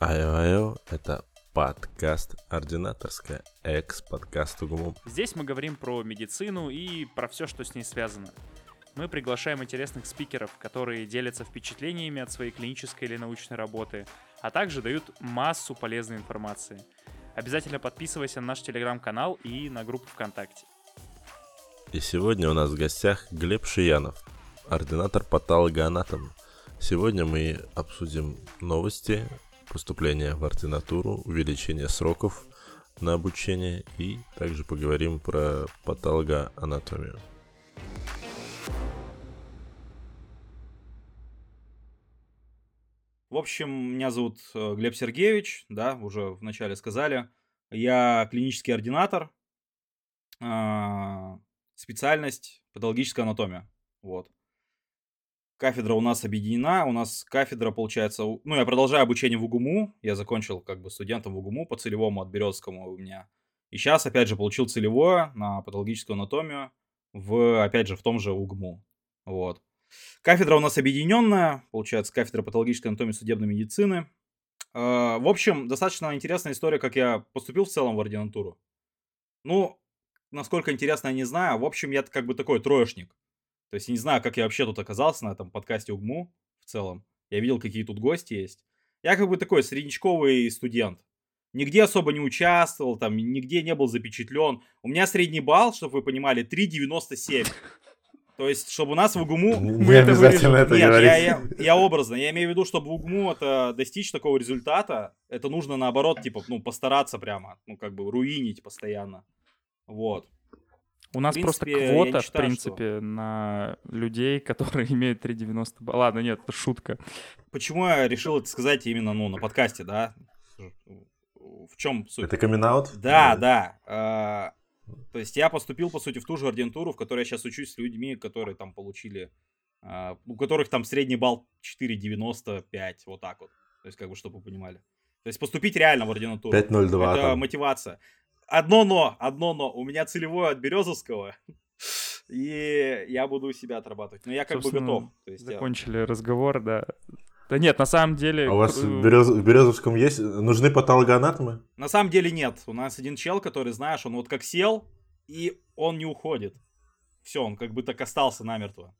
Айо-айо, это подкаст «Ординаторская», экс-подкаст УГМУ. Здесь мы говорим про медицину и про все, что с ней связано. Мы приглашаем интересных спикеров, которые делятся впечатлениями от своей клинической или научной работы, а также дают массу полезной информации. Обязательно подписывайся на наш телеграм-канал и на группу ВКонтакте. И сегодня у нас в гостях Глеб Шиянов, ординатор патологоанатом. Сегодня мы обсудим новости, поступление в ординатуру, увеличение сроков на обучение и также поговорим про патологоанатомию. В общем, меня зовут э, Глеб Сергеевич, да, уже вначале сказали. Я клинический ординатор, а, специальность патологическая анатомия. Вот. Кафедра у нас объединена, у нас кафедра, получается, ну, я продолжаю обучение в УГУМУ, я закончил как бы студентом в УГУМУ по целевому от Березскому у меня. И сейчас, опять же, получил целевое на патологическую анатомию в, опять же, в том же УГМУ. Вот. Кафедра у нас объединенная, получается, кафедра патологической анатомии судебной медицины. А, в общем, достаточно интересная история, как я поступил в целом в ординатуру. Ну, насколько интересно, я не знаю. В общем, я как бы такой троечник. То есть я не знаю, как я вообще тут оказался на этом подкасте УГМУ в целом. Я видел, какие тут гости есть. Я как бы такой среднячковый студент. Нигде особо не участвовал, там, нигде не был запечатлен. У меня средний балл, чтобы вы понимали, 3,97. То есть, чтобы у нас в УГМУ... Не обязательно это Нет, говорить. я, я, я образно. Я имею в виду, чтобы в УГМУ это достичь такого результата, это нужно наоборот, типа, ну, постараться прямо. Ну, как бы руинить постоянно. Вот. У нас просто принципе, я квота, не в считаю, принципе, на людей, которые имеют 3,90 балла. Ладно, нет, это шутка. Почему я решил это сказать именно, ну, на подкасте, да? В чем суть? Это камин Да, да. а, то есть я поступил, по сути, в ту же ординатуру, в которой я сейчас учусь с людьми, которые там получили, а, у которых там средний балл 4,95, вот так вот. То есть, как бы, чтобы вы понимали. То есть поступить реально в ординатуру. 5.02 Это там. мотивация. Одно но, одно но. У меня целевое от Березовского. И я буду себя отрабатывать. Но я как бы Собственно, готов. То есть я- Закончили разговор, да. Да нет, на самом деле... А у вас э, в, Берез- в Березовском есть? Нужны патологоанатомы? На самом деле нет. У нас один чел, который, знаешь, он вот как сел, и он не уходит. Все, он как бы так остался намертво.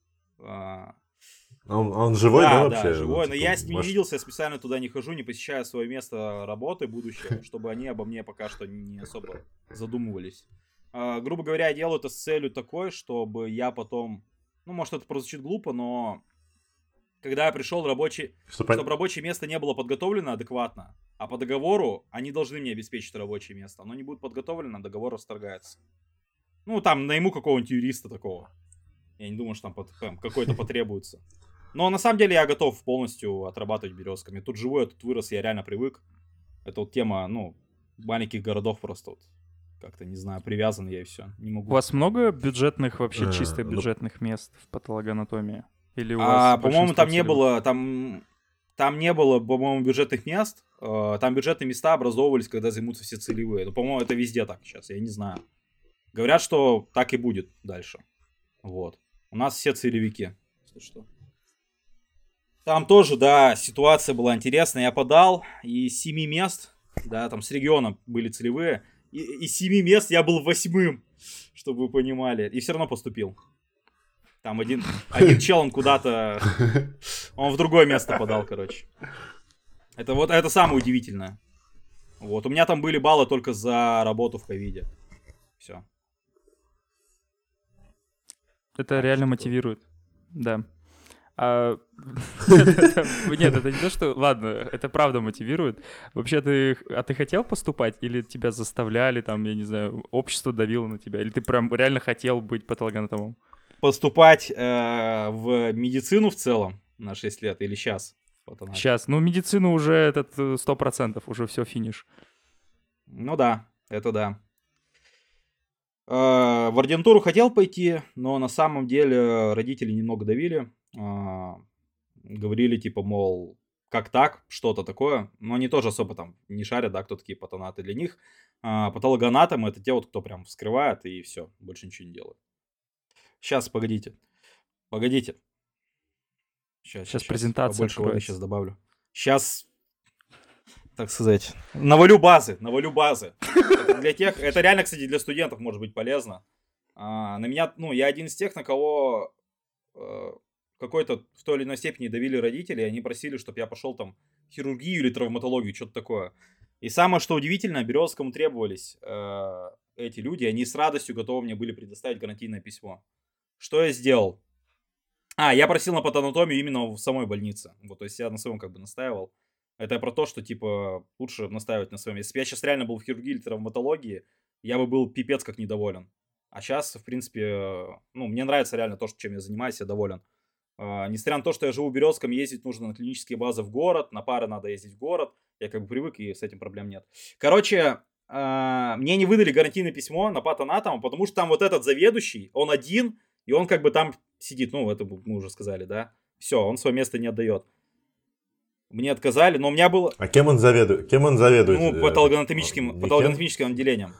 А, Он, он живой, да, да, вообще? да, живой. Ну, Но типа, я с ним не может- виделся, я специально туда не хожу, не посещаю свое место работы будущее, чтобы они обо мне пока что не особо задумывались. А, грубо говоря, я делаю это с целью такой, чтобы я потом... Ну, может, это прозвучит глупо, но... Когда я пришел рабочий... Чтобы Чтобы рабочее место не было подготовлено адекватно, а по договору они должны мне обеспечить рабочее место. Оно не будет подготовлено, договор расторгается. Ну, там найму какого-нибудь юриста такого. Я не думаю, что там под- прям какой-то потребуется. Но на самом деле я готов полностью отрабатывать березками. Тут живу, я тут вырос, я реально привык. Это вот тема, ну, маленьких городов просто вот. Как-то, не знаю, привязан я и все. Не могу. У вас много бюджетных, вообще Э, чисто ну- бюджетных мест в патологоанатомии? Или у вас А, по-моему, там не было, там, там не было, по-моему, бюджетных мест. Э, Там бюджетные места образовывались, когда займутся все целевые. Ну, по-моему, это везде так сейчас, я не знаю. Говорят, что так и будет дальше. Вот. У нас все целевики, если что. Там тоже, да, ситуация была интересная. Я подал, и из семи мест, да, там с региона были целевые, и из семи мест я был восьмым, чтобы вы понимали. И все равно поступил. Там один, один чел, он куда-то... Он в другое место подал, короче. Это вот это самое удивительное. Вот. У меня там были баллы только за работу в ковиде. Все. Это реально мотивирует. Да. А, Нет, это не то, что... Ладно, это правда мотивирует. Вообще, ты... А ты хотел поступать? Или тебя заставляли, там, я не знаю, общество давило на тебя? Или ты прям реально хотел быть патологоанатомом? Поступать э, в медицину в целом на 6 лет или сейчас? Вот она. Сейчас. Ну, медицину уже этот э, сто процентов, уже все финиш. Ну да, это да. Э, В ординатуру хотел пойти, но на самом деле родители немного давили. А, Говорили, типа, мол, как так, что-то такое. Но они тоже особо там не шарят, да, кто такие патонаты. Для них а, патологоанатомы это те вот, кто прям вскрывает и все, больше ничего не делает. Сейчас, погодите. Погодите. Сейчас, Щас презентация Побольше воды сейчас добавлю. Сейчас так сказать, навалю базы, навалю базы. Это для тех, это реально, кстати, для студентов может быть полезно. А, на меня, ну, я один из тех, на кого э, какой-то в той или иной степени давили родители, и они просили, чтобы я пошел там хирургию или травматологию, что-то такое. И самое, что удивительно, Березовскому требовались э, эти люди, они с радостью готовы мне были предоставить гарантийное письмо. Что я сделал? А, я просил на патанатомию именно в самой больнице. Вот, то есть я на своем как бы настаивал. Это про то, что, типа, лучше настаивать на своем. Если бы я сейчас реально был в хирургии или травматологии, я бы был пипец как недоволен. А сейчас, в принципе, ну, мне нравится реально то, чем я занимаюсь, я доволен. Uh, несмотря на то, что я живу в Березком, ездить нужно на клинические базы в город, на пары надо ездить в город. Я как бы привык, и с этим проблем нет. Короче, э, мне не выдали гарантийное письмо на патанатом, потому что там вот этот заведующий, он один, и он как бы там сидит, ну, это мы уже сказали, да. Все, он свое место не отдает. Мне отказали, но у меня было... А кем он заведует? Кем он заведует? Ну, патологоанатомическим, патологоанатомическим отделением.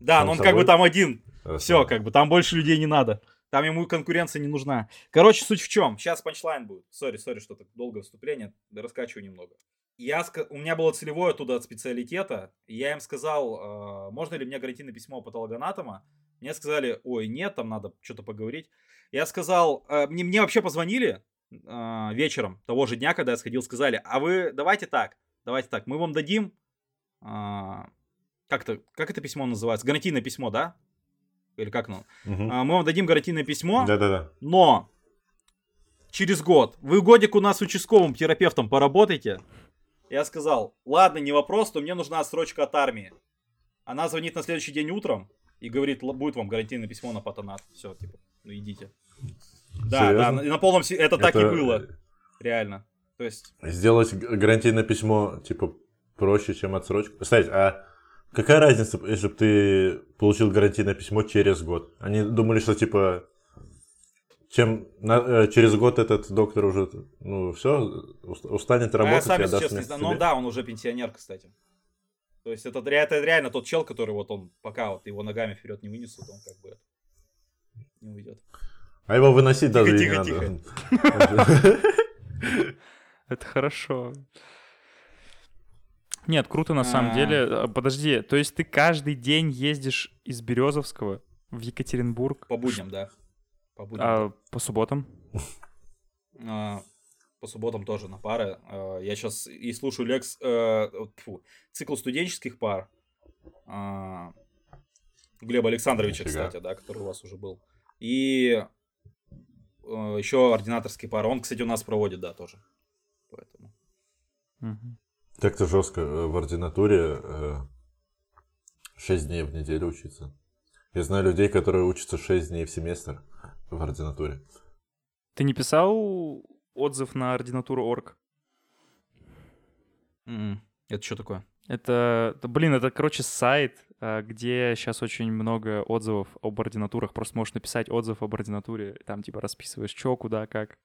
Да, но он как бы там один. Все, как бы там больше людей не надо. Там ему конкуренция не нужна. Короче, суть в чем? Сейчас punchline будет. Sorry, sorry, что так долгое выступление. Да раскачиваю немного. Я, у меня было целевое туда от специалитета. Я им сказал, э, можно ли мне гарантийное письмо патологоанатома. Мне сказали, ой, нет, там надо что-то поговорить. Я сказал, э, мне, мне вообще позвонили э, вечером того же дня, когда я сходил, сказали, а вы давайте так, давайте так, мы вам дадим, как-то, как это письмо называется? Гарантийное письмо, да? Или как ну, угу. мы вам дадим гарантийное письмо, Да-да-да. но через год вы годик у нас участковым терапевтом поработаете. Я сказал, ладно, не вопрос, то мне нужна отсрочка от армии. Она звонит на следующий день утром и говорит, будет вам гарантийное письмо на патонат. Все, типа, ну идите. Да, Серьезно? да, на полном это, это так и было. Реально. То есть... Сделать гарантийное письмо, типа, проще, чем отсрочку. Кстати, а Какая разница, если бы ты получил гарантийное письмо через год? Они думали, что типа чем на, э, через год этот доктор уже, ну, все, устанет работать. А я сами сейчас не знаю. Ну да, он уже пенсионер, кстати. То есть это, это реально тот чел, который вот он, пока вот его ногами вперед не вынесут, он как бы не уйдет. А его выносить тихо, даже тихо, не тихо. надо. Это хорошо. Нет, круто на самом деле. А, подожди, то есть ты каждый день ездишь из Березовского в Екатеринбург? По будням, да. По будням. А по субботам? А, по субботам тоже на пары. А, я сейчас и слушаю лекс... Э, фу, цикл студенческих пар. Глеба Александровича, кстати, да, который у вас уже был. И э, еще ординаторский пар. Он, кстати, у нас проводит, да, тоже. Поэтому. Угу. Так-то жестко э, в ординатуре 6 э, дней в неделю учиться. Я знаю людей, которые учатся 6 дней в семестр в ординатуре. Ты не писал отзыв на ординатуру орг? Mm-mm. М-м. Это что такое? Это, блин, это, короче, сайт, э, где сейчас очень много отзывов об ординатурах. Просто можешь написать отзыв об ординатуре, там типа расписываешь, что, куда, как.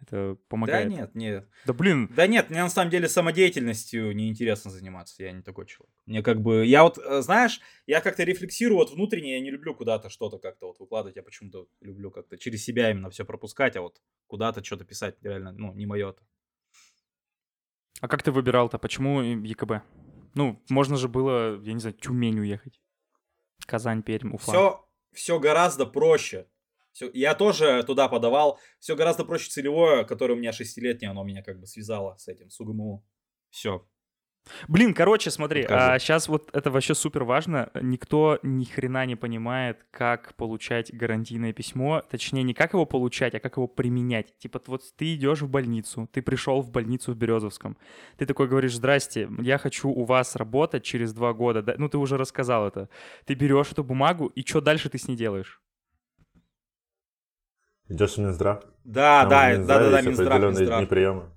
Это помогает. Да нет, нет. Да блин. Да нет, мне на самом деле самодеятельностью неинтересно заниматься. Я не такой человек. Мне как бы, я вот, э, знаешь, я как-то рефлексирую вот внутренне, я не люблю куда-то что-то как-то вот выкладывать. Я почему-то люблю как-то через себя именно все пропускать, а вот куда-то что-то писать реально, ну, не мое это. А как ты выбирал-то? Почему ЕКБ? Ну, можно же было, я не знаю, Тюмень уехать. Казань, Пермь, Уфа. Все, все гораздо проще. Все, я тоже туда подавал. Все гораздо проще целевое, которое у меня шестилетнее, оно меня как бы связало с этим, с УГМУ. Все. Блин, короче, смотри, а сейчас вот это вообще супер важно. Никто ни хрена не понимает, как получать гарантийное письмо. Точнее, не как его получать, а как его применять. Типа, вот ты идешь в больницу, ты пришел в больницу в Березовском. Ты такой говоришь, здрасте, я хочу у вас работать через два года. Да, ну, ты уже рассказал это. Ты берешь эту бумагу, и что дальше ты с ней делаешь? Идешь в Минздрав? Да, Там да, да, да, да, Минздрав, Минздрав. дни приема.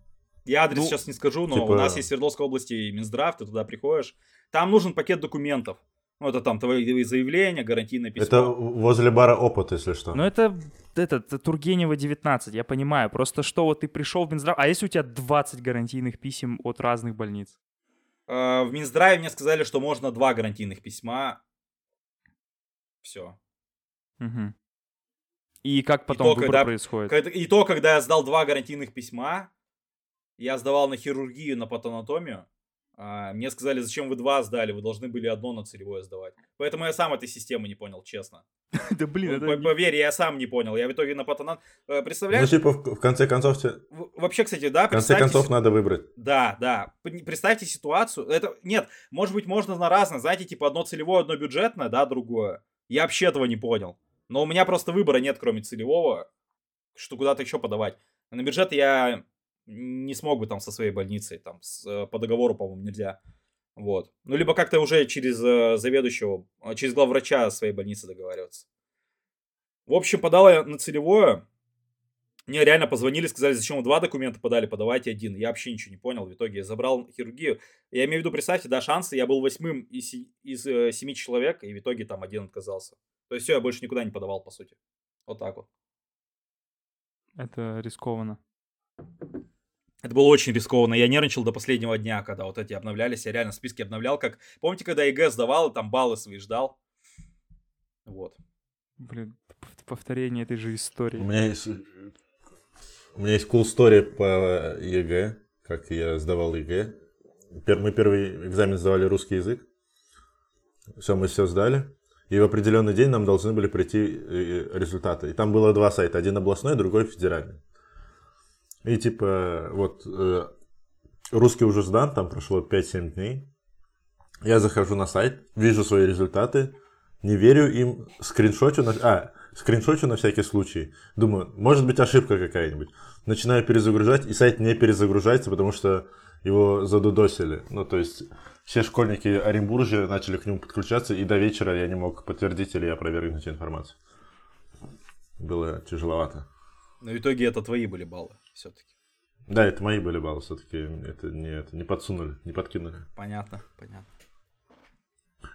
Я адрес ну, сейчас не скажу, но типа... у нас есть в Свердловской области Минздрав, ты туда приходишь. Там нужен пакет документов. Ну, это там твои заявления, гарантийное письмо. Это возле бара опыт, если что. Ну, это, это, это Тургенева 19, я понимаю. Просто что вот ты пришел в Минздрав, а если у тебя 20 гарантийных писем от разных больниц? Uh, в Минздраве мне сказали, что можно два гарантийных письма. Все. Угу. И как потом и то, выбор когда, происходит? и то, когда я сдал два гарантийных письма, Я сдавал на хирургию, на патанатомию. А, мне сказали, зачем вы два сдали, вы должны были одно на целевое сдавать. Поэтому я сам этой системы не понял, честно. Да блин, Ну, по- Поверь, я сам не понял. Я в итоге на патанат... Э, Ну, Представляешь? типа, в, конце концов, Вообще, кстати, да, в конце концов надо выбрать. Да, да. Представьте ситуацию. Это нет, может быть, можно на разное. Знаете, типа одно целевое, одно бюджетное, да, другое. Я вообще этого не понял. Но у меня просто выбора нет, кроме целевого, что куда-то еще подавать. А На бюджет я не смог бы там со своей больницей, там с, э, по договору, по-моему, нельзя. Вот. Ну, либо как-то уже через э, заведующего, э, через главврача своей больницы договариваться. В общем, подал я на целевое. Мне реально позвонили, сказали, зачем вы два документа подали, подавайте один. Я вообще ничего не понял. В итоге я забрал хирургию. Я имею в виду, представьте, да, шансы. Я был восьмым из, из э, семи человек, и в итоге там один отказался. То есть все, я больше никуда не подавал, по сути. Вот так вот. Это рискованно. Это было очень рискованно. Я нервничал до последнего дня, когда вот эти обновлялись. Я реально списки обновлял, как... Помните, когда ЕГЭ сдавал, и там баллы свои ждал? Вот. Блин, пов- повторение этой же истории. У меня есть... У меня есть cool story по ЕГЭ, как я сдавал ЕГЭ. Мы первый экзамен сдавали русский язык. Все, мы все сдали. И в определенный день нам должны были прийти э, результаты. И там было два сайта. Один областной, другой федеральный. И типа, вот, э, русский уже сдан, там прошло 5-7 дней. Я захожу на сайт, вижу свои результаты, не верю им, скриншотю на... А, скриншотю на всякий случай. Думаю, может быть ошибка какая-нибудь. Начинаю перезагружать, и сайт не перезагружается, потому что его задудосили. Ну, то есть, все школьники Оренбуржья начали к нему подключаться, и до вечера я не мог подтвердить или опровергнуть информацию. Было тяжеловато. Но в итоге это твои были баллы все-таки. Да, это мои были баллы, все-таки это не, это не подсунули, не подкинули. Понятно, понятно.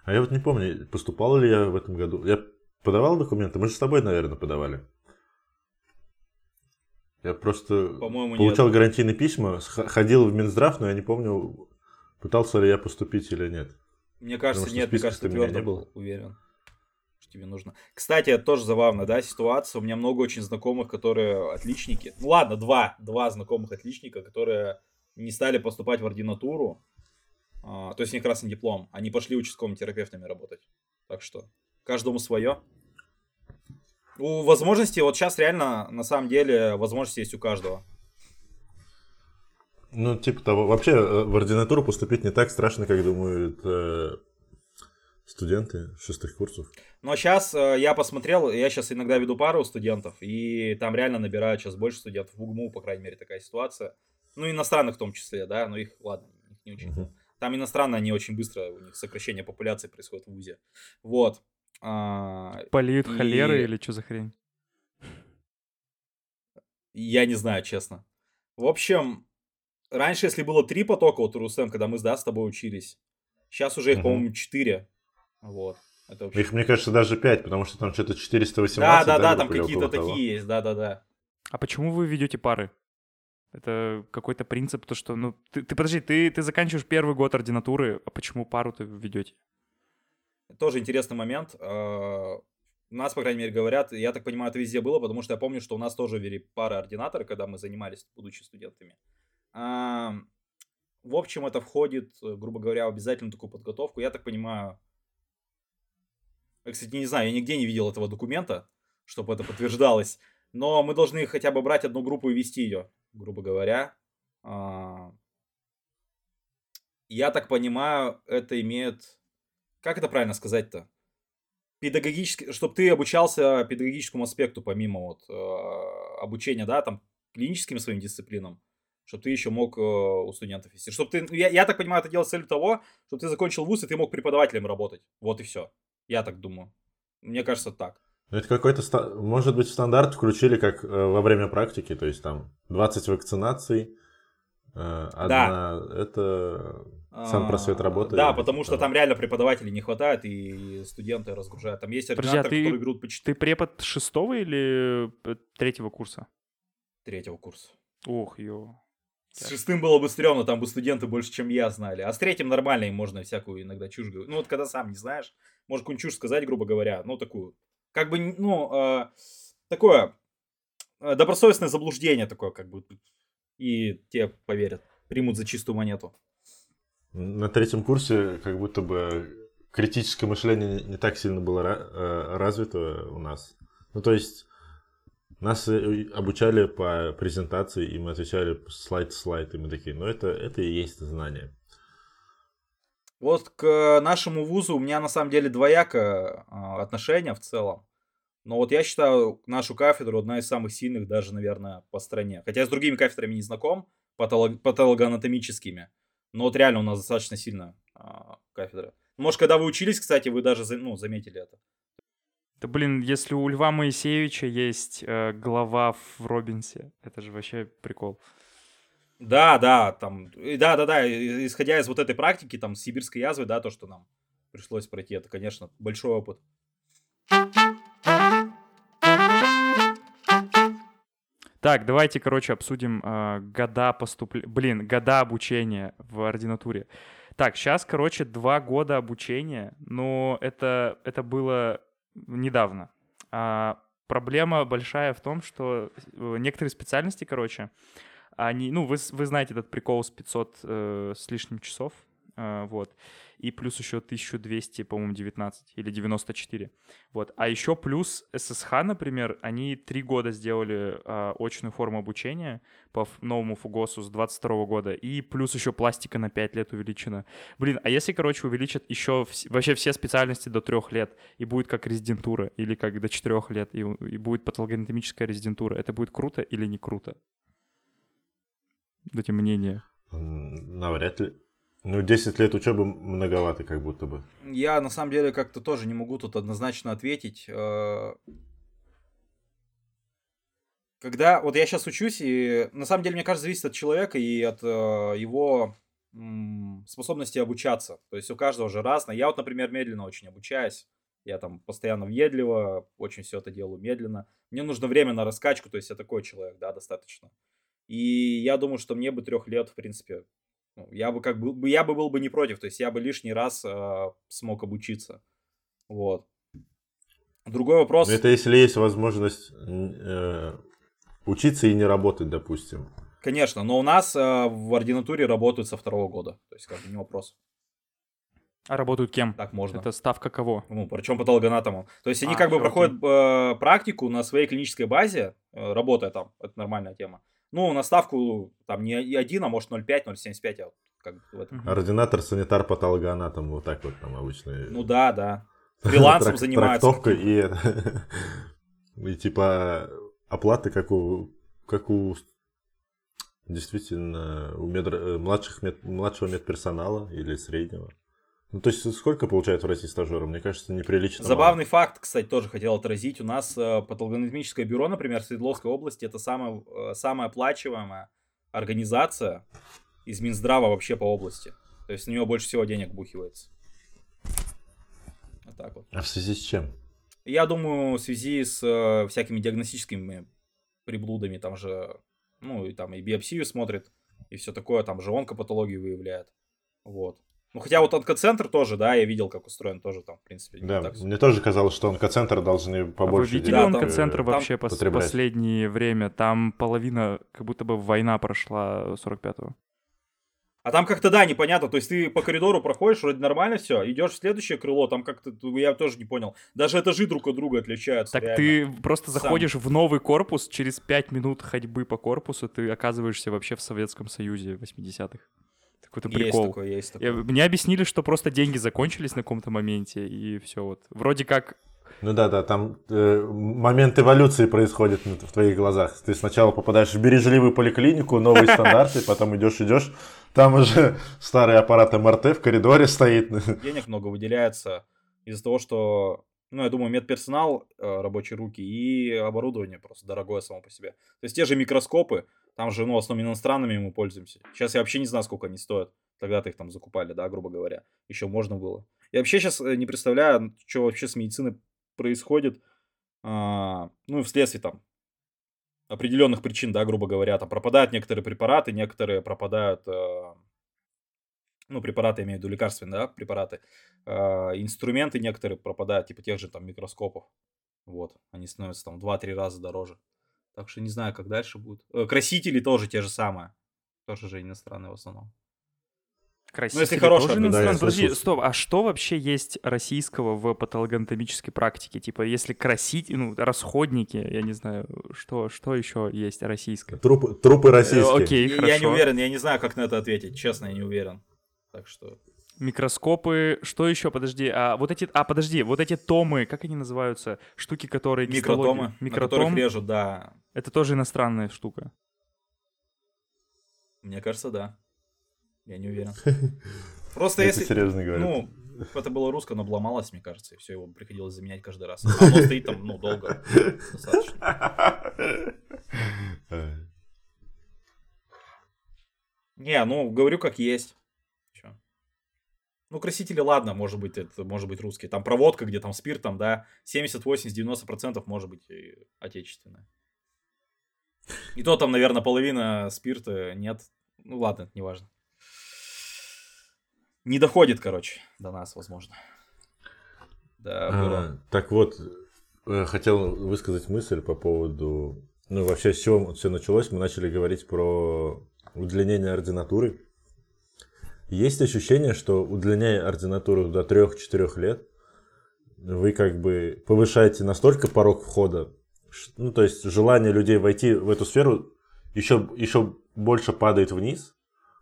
А я вот не помню, поступал ли я в этом году. Я подавал документы? Мы же с тобой, наверное, подавали. Я просто По-моему, получал нет. гарантийные письма, ходил в Минздрав, но я не помню, пытался ли я поступить или нет. Мне кажется, что нет, мне кажется, твердо не был уверен, что тебе нужно. Кстати, это тоже забавно, да, ситуация. У меня много очень знакомых, которые отличники. Ну ладно, два, два знакомых отличника, которые не стали поступать в ординатуру. А, то есть у них красный диплом. Они пошли участковыми терапевтами работать. Так что каждому свое. У возможности, вот сейчас реально, на самом деле, возможности есть у каждого. Ну, типа того. Вообще, э, в ординатуру поступить не так страшно, как думают э, студенты шестых курсов. Но сейчас я посмотрел, я сейчас иногда веду пару студентов, и там реально набирают сейчас больше студентов. В УГМУ, по крайней мере, такая ситуация. Ну, иностранных в том числе, да, но их, ладно, их не очень. Мгм. Там иностранные, они очень быстро, у них сокращение популяции происходит в ВУЗе. Вот. А, Болеют И- или что за хрень? Я не знаю, честно. В общем, раньше, если было три потока, вот Рустем, когда мы да, с тобой учились, сейчас уже их, по-моему, четыре. Вот. Это вообще... Их, мне кажется, даже 5, потому что там что-то 418. Да, да, да, там группа или какие-то того. такие есть, да, да, да. А почему вы ведете пары? Это какой-то принцип, то что, ну, ты, ты подожди, ты, ты заканчиваешь первый год ординатуры, а почему пару ты ведете? Тоже интересный момент. А, У нас, по крайней мере, говорят, я так понимаю, это везде было, потому что я помню, что у нас тоже вели пары ординаторы, когда мы занимались, будучи студентами. А, В общем, это входит, грубо говоря, в обязательную такую подготовку. Я так понимаю, я, кстати, не знаю, я нигде не видел этого документа, чтобы это подтверждалось, но мы должны хотя бы брать одну группу и вести ее, грубо говоря. А, Я так понимаю, это имеет... Как это правильно сказать-то? Педагогический... Чтобы ты обучался педагогическому аспекту, помимо вот э, обучения, да, там, клиническим своим дисциплинам, чтобы ты еще мог э, у студентов вести. Чтобы ты... ну, Я, я так понимаю, это делать с целью того, чтобы ты закончил вуз, и ты мог преподавателем работать. Вот и все. Я так думаю. Мне кажется, так. Это какой-то, может быть, стандарт включили как э, во время практики, то есть там 20 вакцинаций, э, одна, это сам просвет А, работы. Да, потому что там реально преподавателей не хватает, и студенты разгружают. Там есть Подожди, а ординаторы, ты- которые берут по 4 Ты препод шестого или э, третьего курса? третьего курса. Ох, ё. С шестым было бы стрёмно, там бы студенты больше, чем я, знали. А с третьим нормально, им можно всякую иногда чушь говорить. Ну вот когда сам не знаешь, можешь какую-нибудь чушь сказать, грубо говоря, ну такую. Как бы, ну, э, такое добросовестное заблуждение такое, как бы. и те поверят, примут за чистую монету. На третьем курсе как будто бы критическое мышление не так сильно было э, развито у нас. Ну, то есть нас э, обучали по презентации, и мы отвечали слайд-слайд, и мы такие, ну, это, это и есть знание. Вот к нашему вузу у меня на самом деле двояко отношение в целом. Но вот я считаю нашу кафедру одна из самых сильных даже, наверное, по стране. Хотя я с другими кафедрами не знаком, патолог, патологоанатомическими. Но вот реально у нас достаточно сильная а, кафедра. Может, когда вы учились, кстати, вы даже ну, заметили это. Да блин, если у Льва Моисеевича есть э, глава в Робинсе, это же вообще прикол. Да, да, там, да, да, да, исходя из вот этой практики, там, сибирской язвы, да, то, что нам пришлось пройти, это, конечно, большой опыт. Так, давайте, короче, обсудим э, года поступления, блин, года обучения в ординатуре. Так, сейчас, короче, два года обучения, но это, это было недавно. А, проблема большая в том, что э, некоторые специальности, короче, они, ну, вы, вы знаете этот прикол с 500 э, с лишним часов, э, вот, и плюс еще 1200, по-моему, 19 или 94, вот. А еще плюс ССХ, например, они три года сделали э, очную форму обучения по новому фугосу с 22 года, и плюс еще пластика на 5 лет увеличена. Блин, а если, короче, увеличат еще вс- вообще все специальности до 3 лет, и будет как резидентура, или как до 4 лет, и, и будет патологоанатомическая резидентура, это будет круто или не круто? Дайте мнение. Навряд ли. Ну, 10 лет учебы многовато, как будто бы. Я, на самом деле, как-то тоже не могу тут однозначно ответить. Э, когда... Вот я сейчас учусь, и на самом деле, мне кажется, зависит от человека и от э, его способности обучаться. То есть у каждого же разное. Я вот, например, медленно очень обучаюсь. Я там постоянно въедливо, очень все это делаю медленно. Мне нужно время на раскачку, то есть я такой человек, да, достаточно. И я думаю, что мне бы трех лет, в принципе, я бы как бы, я бы был бы не против, то есть я бы лишний раз э, смог обучиться. Вот. Другой вопрос. Это если есть возможность э, учиться и не работать, допустим. Конечно, но у нас э, в ординатуре работают со второго года, то есть как бы не вопрос. А работают кем? Так можно. Это ставка кого? Ну, причем патологоанатомом. То есть они а, как бы проходят э, практику на своей клинической базе, э, работая там, это нормальная тема. Ну, на ставку там не 1, а может 0,5, 0,75. Я вот как в этом. Ординатор, санитар, патологоанатом, вот так вот там обычно. Ну да, да. Фрилансом занимается. Трактовка и, и типа оплаты, как у, как у действительно у мед, э, младших мед, младшего медперсонала или среднего. Ну, то есть, сколько получает в России стажеры? Мне кажется, неприлично. Забавный мало. факт, кстати, тоже хотел отразить. У нас э, патологоанатомическое бюро, например, в Свердловской области, это самая, э, самая оплачиваемая организация из Минздрава вообще по области. То есть, на нее больше всего денег бухивается. Вот так вот. А в связи с чем? Я думаю, в связи с э, всякими диагностическими приблудами, там же, ну, и там и биопсию смотрит, и все такое, там же онкопатологию выявляет. Вот. Ну, хотя вот онкоцентр тоже, да, я видел, как устроен тоже там, в принципе. Да, так... мне тоже казалось, что онкоцентр должны побольше... А вы видели да, онкоцентр там, вообще там... пос- последнее время? Там половина, как будто бы война прошла 45-го. А там как-то, да, непонятно. То есть ты по коридору проходишь, вроде нормально все, идешь в следующее крыло, там как-то, я тоже не понял. Даже этажи друг от друга отличаются. Так реально. ты просто заходишь Сам. в новый корпус, через 5 минут ходьбы по корпусу ты оказываешься вообще в Советском Союзе 80-х. Какой-то прикол. Есть такое, есть такое. Мне объяснили, что просто деньги закончились на каком-то моменте, и все вот. Вроде как ну да, да, там э, момент эволюции происходит в твоих глазах. Ты сначала попадаешь в бережливую поликлинику, новые стандарты, потом идешь, идешь, там уже старый аппарат МРТ в коридоре стоит. Денег много выделяется из-за того, что, ну, я думаю, медперсонал, э, рабочие руки и оборудование просто дорогое само по себе. То есть те же микроскопы, там же, ну, в основном иностранными мы пользуемся. Сейчас я вообще не знаю, сколько они стоят. Тогда-то их там закупали, да, грубо говоря. Еще можно было. Я вообще сейчас э, не представляю, что вообще с медициной происходит. А, ну, вследствие там определенных причин, да, грубо говоря, там пропадают некоторые препараты, некоторые пропадают, э, ну, препараты, я имею в виду лекарственные, да, препараты, э, инструменты некоторые пропадают, типа тех же там микроскопов, вот, они становятся там в 2-3 раза дороже. Так что не знаю, как дальше будет. Э, Красители тоже те же самые. Тоже же иностранные в основном. Красители Ну, если хорошая тоже организация. Да, иностранные. Подожди, слышал. стоп, а что вообще есть российского в патологоанатомической практике? Типа, если красить, ну, расходники, я не знаю, что, что еще есть российское? Трупы, трупы Э, российские. Окей, Я- хорошо. Я не уверен, я не знаю, как на это ответить. Честно, я не уверен. Так что... Микроскопы, что еще? Подожди, а вот эти, а подожди, вот эти томы, как они называются? Штуки, которые Микротомы, гистологию- на которых Микротом, режут, да. это тоже иностранная штука. Мне кажется, да. Я не уверен. Просто Это если... серьезно говорю. Ну, это было русское, но обломалось, мне кажется, и все, его приходилось заменять каждый раз. А оно стоит там, ну, долго. Достаточно. Не, ну, говорю, как есть. Ну, красители, ладно, может быть, это может быть русский. Там проводка, где там спирт, там, да, 70, 80, 90 процентов может быть и отечественная. И то там, наверное, половина спирта нет. Ну, ладно, неважно. Не доходит, короче, до нас, возможно. Да. А, так вот, э, хотел высказать мысль по поводу... Ну, вообще, с чего все началось? Мы начали говорить про удлинение ординатуры. Есть ощущение, что удлиняя ординатуру до 3-4 лет, вы как бы повышаете настолько порог входа, ну, то есть желание людей войти в эту сферу еще, еще больше падает вниз,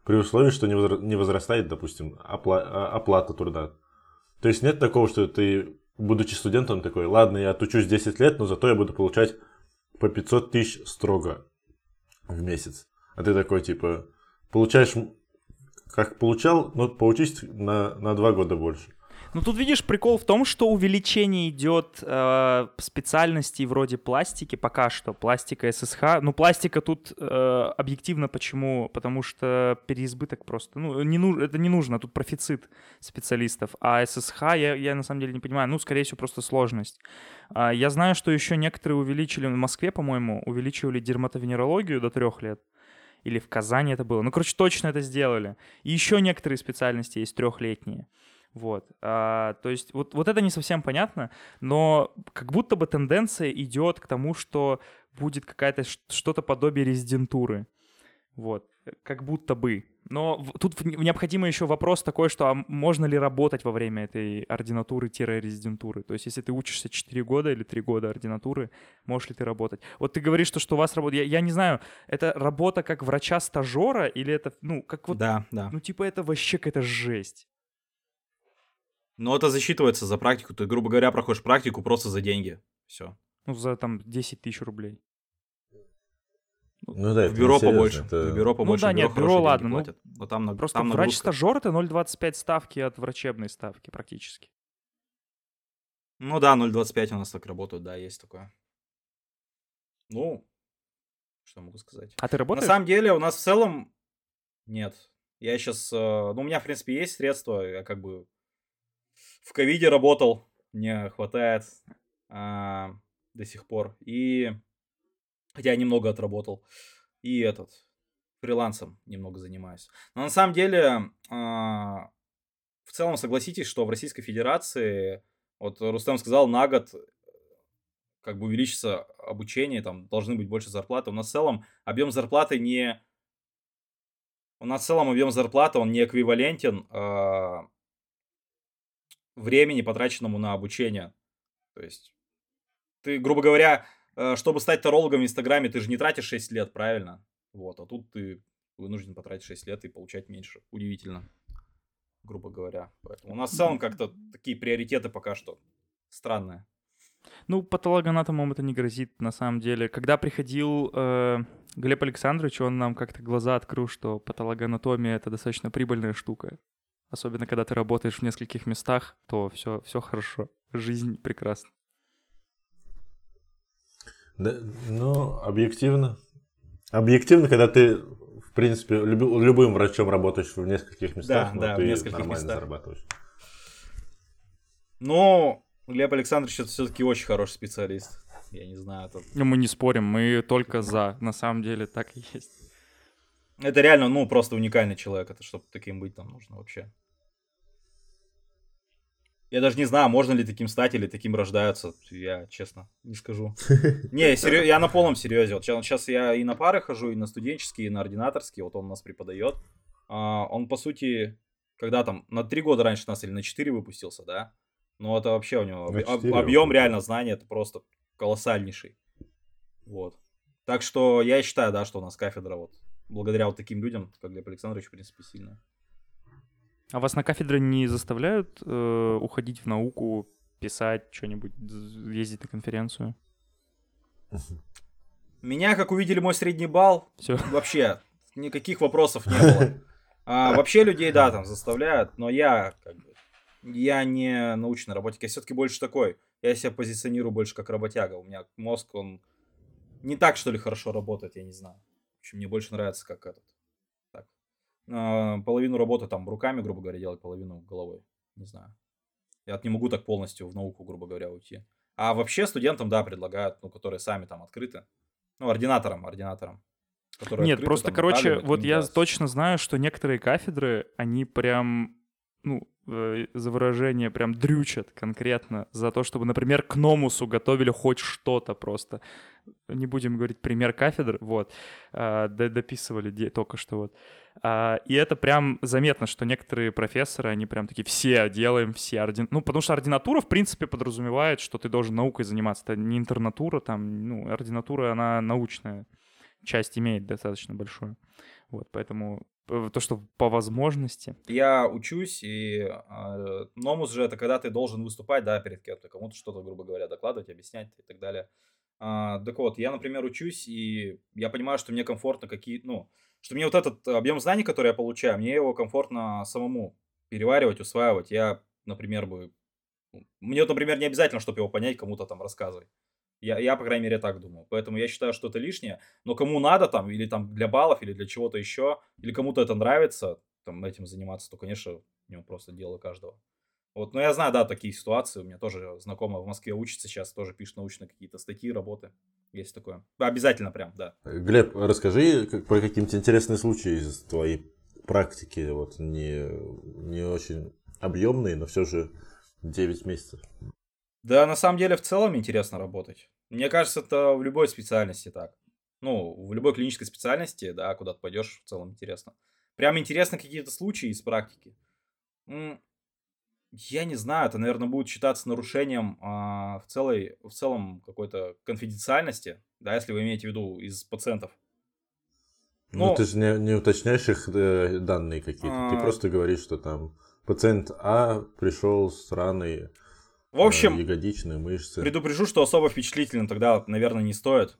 при условии, что не, возра- не возрастает, допустим, опла- а- оплата труда. То есть нет такого, что ты, будучи студентом, такой, ладно, я отучусь 10 лет, но зато я буду получать по 500 тысяч строго в месяц. А ты такой, типа, получаешь, как получал, но поучись на, на 2 года больше. Ну тут видишь, прикол в том, что увеличение идет э, специальностей вроде пластики пока что, пластика ССХ. Ну пластика тут э, объективно почему? Потому что переизбыток просто, ну не ну, это не нужно, тут профицит специалистов. А ССХ я, я на самом деле не понимаю, ну скорее всего просто сложность. А, я знаю, что еще некоторые увеличили, в Москве, по-моему, увеличивали дерматовенерологию до трех лет. Или в Казани это было. Ну, короче, точно это сделали. И еще некоторые специальности есть трехлетние. Вот. А, то есть вот, вот это не совсем понятно, но как будто бы тенденция идет к тому, что будет какая-то что-то подобие резидентуры. Вот. Как будто бы. Но тут необходимо еще вопрос такой, что а можно ли работать во время этой ординатуры-резидентуры? То есть если ты учишься 4 года или 3 года ординатуры, можешь ли ты работать? Вот ты говоришь, что, что у вас работа... Я, я не знаю, это работа как врача-стажера или это, ну, как вот... Да, да. Ну, типа, это вообще какая-то жесть. Но это засчитывается за практику. Ты, грубо говоря, проходишь практику просто за деньги. Все. Ну, за там 10 тысяч рублей. Ну да, В бюро побольше. это- В бюро побольше. да, в нет, бюро, ладно, ну, платят. Но там, наг- Просто там врач-стажер — это 0,25 ставки от врачебной ставки практически. Ну да, 0.25 у нас так работают, да, есть такое. Ну, что могу сказать? А ты работаешь? На самом деле у нас в целом нет. Я сейчас, ну у меня в принципе есть средства, я как бы в ковиде работал, мне хватает а, до сих пор. И хотя я немного отработал. И этот, фрилансом немного занимаюсь. Но на самом деле, а, в целом согласитесь, что в Российской Федерации, вот Рустам сказал, на год как бы увеличится обучение, там должны быть больше зарплаты. У нас в целом объем зарплаты не... У нас в целом объем зарплаты, он не эквивалентен а, времени, потраченному на обучение. То есть ты, грубо говоря, э, чтобы стать тарологом в Инстаграме, ты же не тратишь 6 лет, правильно? Вот, а тут ты вынужден потратить 6 лет и получать меньше. Удивительно, грубо говоря. Поэтому у нас в целом как-то такие приоритеты пока что странные. Ну, патологоанатомам это не грозит, на самом деле. Когда приходил э, Глеб Александрович, он нам как-то глаза открыл, что патологоанатомия — это достаточно прибыльная штука. Особенно, когда ты работаешь в нескольких местах, то все, все хорошо. Жизнь прекрасна. Да, ну, объективно. Объективно, когда ты, в принципе, любю- любым врачом работаешь в нескольких местах, Да, но да, в ты нескольких нормально местах. зарабатываешь. Но Глеб Александрович это все-таки очень хороший специалист. Я не знаю, это, Ну, Мы не спорим, мы только за. На самом деле так и есть. это реально, ну, просто уникальный человек. Это чтобы таким быть там нужно вообще. Я даже не знаю, можно ли таким стать или таким рождаются. Я, честно, не скажу. Не, серьез, я на полном серьезе. Вот сейчас я и на пары хожу, и на студенческие, и на ординаторские. Вот он нас преподает. А, он, по сути, когда там на три года раньше нас или на четыре выпустился, да? Ну, это вообще у него об, объем реально знаний, это просто колоссальнейший. Вот. Так что я считаю, да, что у нас кафедра вот благодаря вот таким людям, как Глеб Александрович, в принципе, сильная. А вас на кафедре не заставляют э, уходить в науку, писать что-нибудь, ездить на конференцию? Меня, как увидели мой средний балл, Все. вообще никаких вопросов не было. А, вообще людей, да, там заставляют, но я как бы, я не научный работник, я все-таки больше такой. Я себя позиционирую больше как работяга. У меня мозг, он не так, что ли, хорошо работает, я не знаю. В общем, мне больше нравится как этот половину работы там руками, грубо говоря, делать, половину головой. Не знаю. Я не могу так полностью в науку, грубо говоря, уйти. А вообще студентам, да, предлагают, ну, которые сами там открыты. Ну, ординаторам, ординаторам. Нет, открыты, просто, там, короче, вот я точно знаю, что некоторые кафедры, они прям, ну, за выражение прям дрючат конкретно за то, чтобы, например, к Номусу готовили хоть что-то просто. Не будем говорить пример кафедр, вот, а, дописывали только что вот. А, и это прям заметно, что некоторые профессоры, они прям такие, все делаем, все ордин... Ну, потому что ординатура, в принципе, подразумевает, что ты должен наукой заниматься. Это не интернатура, там, ну, ординатура, она научная часть имеет достаточно большую. Вот, поэтому э, то, что по возможности. Я учусь, и э, номус же это когда ты должен выступать, да, перед кем-то, кому-то что-то, грубо говоря, докладывать, объяснять и так далее. А, так вот, я, например, учусь, и я понимаю, что мне комфортно какие, ну, что мне вот этот объем знаний, который я получаю, мне его комфортно самому переваривать, усваивать. Я, например, бы... Мне, вот, например, не обязательно, чтобы его понять, кому-то там рассказывать. Я, я, по крайней мере, так думаю. Поэтому я считаю, что это лишнее. Но кому надо там, или там для баллов, или для чего-то еще, или кому-то это нравится, там, этим заниматься, то, конечно, у него просто дело каждого. Вот, но я знаю, да, такие ситуации. У меня тоже знакомая в Москве учится сейчас, тоже пишет научные какие-то статьи, работы. Есть такое. Обязательно прям, да. Глеб, расскажи как, про какие-нибудь интересные случаи из твоей практики. Вот не, не очень объемные, но все же 9 месяцев. Да, на самом деле в целом интересно работать. Мне кажется, это в любой специальности так. Ну, в любой клинической специальности, да, куда ты пойдешь, в целом интересно. Прям интересно какие-то случаи из практики. Я не знаю, это, наверное, будет считаться нарушением а, в, целой, в целом какой-то конфиденциальности, да, если вы имеете в виду из пациентов. Но... Ну, ты же не, не уточняешь их э, данные какие-то. А... Ты просто говоришь, что там пациент А пришел с раной в общем, э, ягодичные мышцы. Предупрежу, что особо впечатлительно тогда, наверное, не стоит.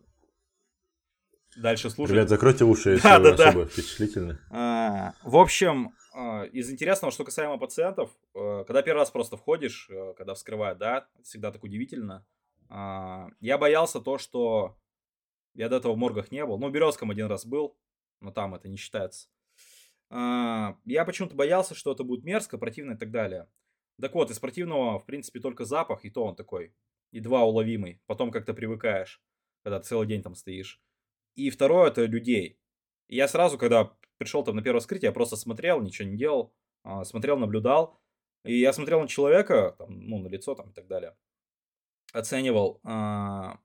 Дальше слушать. Ребят, закройте уши, если да, вы да, особо да. впечатлительны. А, в общем, а, из интересного, что касаемо пациентов, э, когда первый раз просто входишь, э, когда вскрывают, да, всегда так удивительно. А, я боялся то, что я до этого в моргах не был. Ну, в Березком один раз был, но там это не считается. А, я почему-то боялся, что это будет мерзко, противно и так далее. Так вот, из противного, в принципе, только запах, и то он такой, едва уловимый. Потом как-то привыкаешь, когда целый день там стоишь. И второе, это людей. я сразу, когда пришел там на первое вскрытие, я просто смотрел, ничего не делал, а, смотрел, наблюдал. И я смотрел на человека, там, ну, на лицо там и так далее. Оценивал. А,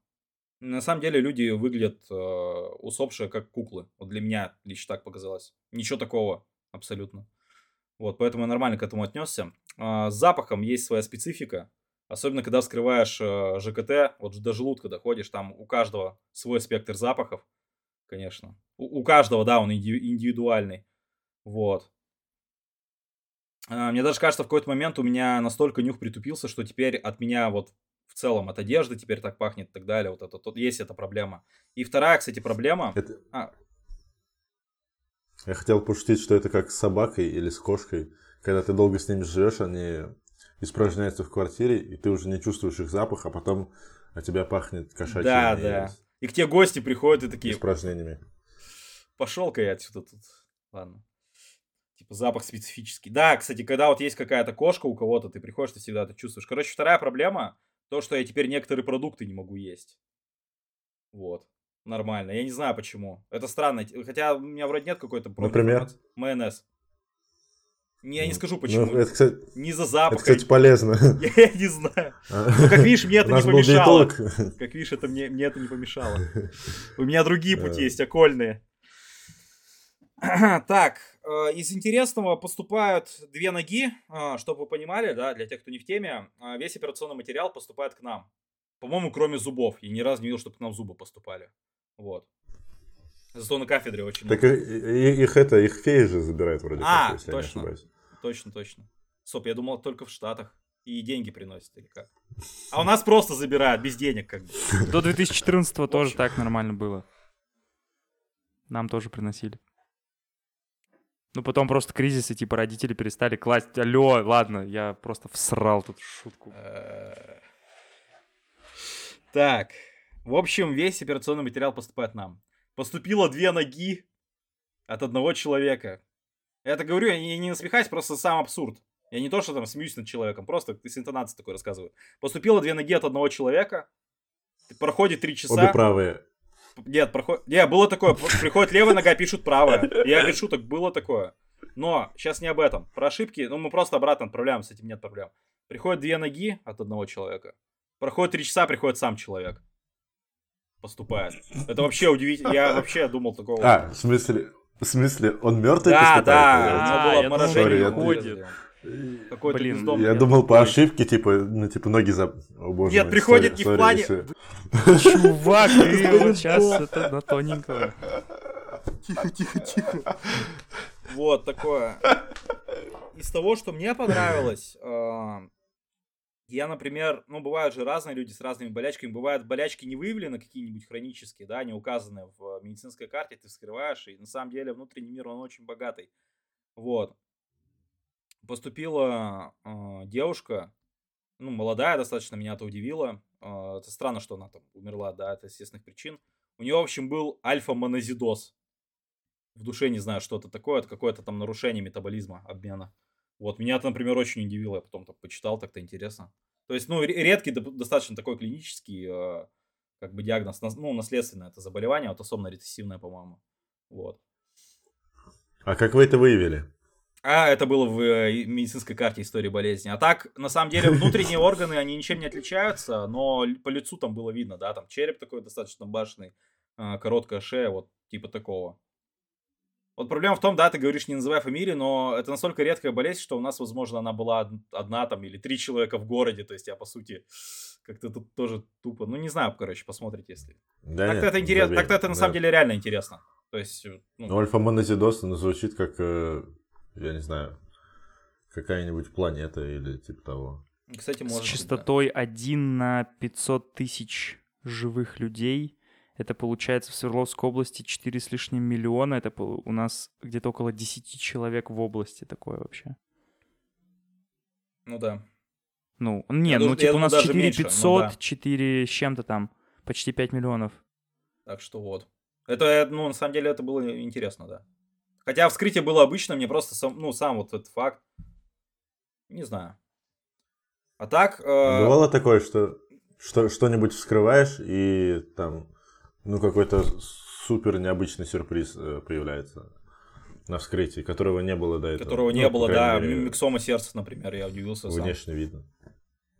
на самом деле люди выглядят а, усопшие как куклы. Вот для меня лично так показалось. Ничего такого абсолютно. Вот, поэтому я нормально к этому отнесся. С запахом есть своя специфика. Особенно, когда вскрываешь ЖКТ, вот до желудка доходишь, там у каждого свой спектр запахов конечно. У, у каждого, да, он индивидуальный. Вот. А, мне даже кажется, в какой-то момент у меня настолько нюх притупился, что теперь от меня вот в целом от одежды теперь так пахнет и так далее. Вот это, тут есть эта проблема. И вторая, кстати, проблема... Это... А. Я хотел пошутить, что это как с собакой или с кошкой. Когда ты долго с ними живешь, они испражняются в квартире, и ты уже не чувствуешь их запах, а потом от тебя пахнет кошачьим. Да, да. И к тебе гости приходят и такие... С упражнениями. Пошел-ка я отсюда тут. Ладно. Типа запах специфический. Да, кстати, когда вот есть какая-то кошка у кого-то, ты приходишь, ты всегда это чувствуешь. Короче, вторая проблема, то, что я теперь некоторые продукты не могу есть. Вот. Нормально. Я не знаю почему. Это странно. Хотя у меня вроде нет какой-то... Например? Майонез. Не, я не Ну, скажу Ну, почему. это, кстати, Не за это, запах. кстати, полезно. Я не знаю. Ну, как видишь, мне это не помешало. Как видишь, это мне, мне это не помешало. У меня другие пути есть, окольные. Так, э, из интересного поступают две ноги, чтобы вы понимали, да, для тех, кто не в теме, э, весь операционный материал поступает к нам. По-моему, кроме зубов. Я ни разу не видел, чтобы к нам зубы поступали. Вот. Зато на кафедре очень Так много. и- их это, их феи же забирают вроде А, как, если я не точно. ошибаюсь. Точно, точно. Стоп, я думал, только в Штатах. И деньги приносят или как? А у нас просто забирают, без денег как бы. До 2014 тоже так нормально было. Нам тоже приносили. Ну, потом просто кризис, и типа родители перестали класть. Алло, ладно, я просто всрал тут шутку. Э, Так, в общем, весь операционный материал поступает нам. Поступило две ноги от одного человека. Я это говорю, я не, не насмехаюсь, просто сам абсурд. Я не то, что там смеюсь над человеком, просто с интонацией такой рассказываю. Поступило две ноги от одного человека. Проходит три часа. Обе правые. Нет, проходит... Нет, было такое. Приходит левая нога, пишут правая. Я без шуток, было такое. Но сейчас не об этом. Про ошибки, ну мы просто обратно отправляем, с этим нет проблем. Приходят две ноги от одного человека. Проходит три часа, приходит сам человек. Поступает. Это вообще удивительно. Я вообще думал такого. А, в смысле, в смысле, он мертвый да, поступает? да, А, него было я думал, обморожение. он мозга ходит. сделано. Какой-то Блин, бездомный, Я думал по ошибке, типа, ну, типа, ноги за... О, боже Нет, мой, приходит sorry, не в плане- если- Чувак, ты вот сейчас это на тоненького. Тихо, тихо, тихо. Вот такое. Из того, что мне понравилось, э, я, например, ну, бывают же разные люди с разными болячками. Бывают болячки не выявлены, какие-нибудь хронические, да, не указаны в медицинской карте, ты вскрываешь, и на самом деле внутренний мир, он очень богатый. Вот. Поступила э, девушка, ну, молодая достаточно, меня это удивило. Э, это странно, что она там умерла, да, от естественных причин. У нее, в общем, был альфа-монозидоз. В душе не знаю, что это такое, это какое-то там нарушение метаболизма, обмена. Вот, меня это, например, очень удивило, я потом так почитал, так-то интересно. То есть, ну, ре- редкий достаточно такой клинический, э, как бы диагноз, ну, наследственное это заболевание, вот особенно рецессивное, по-моему. Вот. А как вы это выявили? А это было в э, медицинской карте истории болезни. А так, на самом деле, внутренние органы, они ничем не отличаются, но по лицу там было видно, да, там череп такой достаточно башенный, а, короткая шея, вот типа такого. Вот проблема в том, да, ты говоришь, не называй фамилии, но это настолько редкая болезнь, что у нас, возможно, она была од- одна там или три человека в городе, то есть я, по сути, как-то тут тоже тупо, ну, не знаю, короче, посмотрите, если. Да так-то нет, это интересно, так-то это на да. самом деле реально интересно. То есть, э, ну, Ну, альфа-монозидоз, ну, звучит как, э, я не знаю, какая-нибудь планета или типа того. кстати, С может да. частотой 1 на 500 тысяч живых людей. Это получается в Свердловской области 4 с лишним миллиона. Это у нас где-то около 10 человек в области такое вообще. Ну да. Ну, нет, ну я типа у нас даже 4 меньше, ну 500, да. 4 с чем-то там. Почти 5 миллионов. Так что вот. Это, э, ну, на самом деле, это было интересно, да. Хотя вскрытие было обычно, мне просто сам, ну, сам вот этот факт. Не знаю. А так, э, Бывало такое, что, что что-нибудь вскрываешь, и там, ну, какой-то супер необычный сюрприз э, появляется на вскрытии, которого не было до этого. которого Ну, не по было, да, мере, миксома сердца, например, я удивился сам. Внешне видно.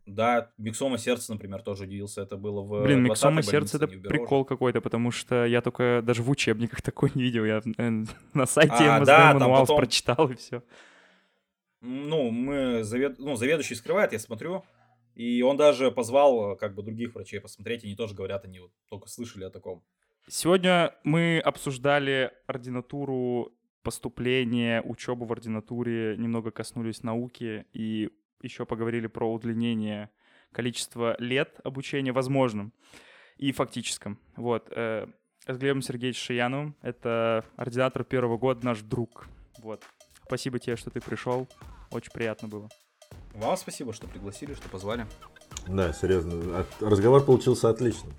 Да, миксома сердца, например, тоже удивился. Это было в Блин, 20-й миксома сердца это прикол какой-то, потому что я только даже в учебниках такой не видел. Я э, на сайте А, МСД да, мануал потом- прочитал и все. Ну, мы завед... ну, заведующий скрывает, я смотрю. И он даже позвал, э, как бы, других врачей посмотреть. Они тоже говорят, они вот только слышали о таком. Сегодня мы обсуждали ординатуру, поступление, учебу в ординатуре, немного коснулись науки и еще поговорили про удлинение количества лет обучения возможным и фактическом. Вот. э, С Глебом Сергеевичем Шияновым, это ординатор первого года, наш друг. Вот. Спасибо тебе, что ты пришел. Очень приятно было. Вам спасибо, что пригласили, что позвали. Да, серьезно. Разговор получился отличным.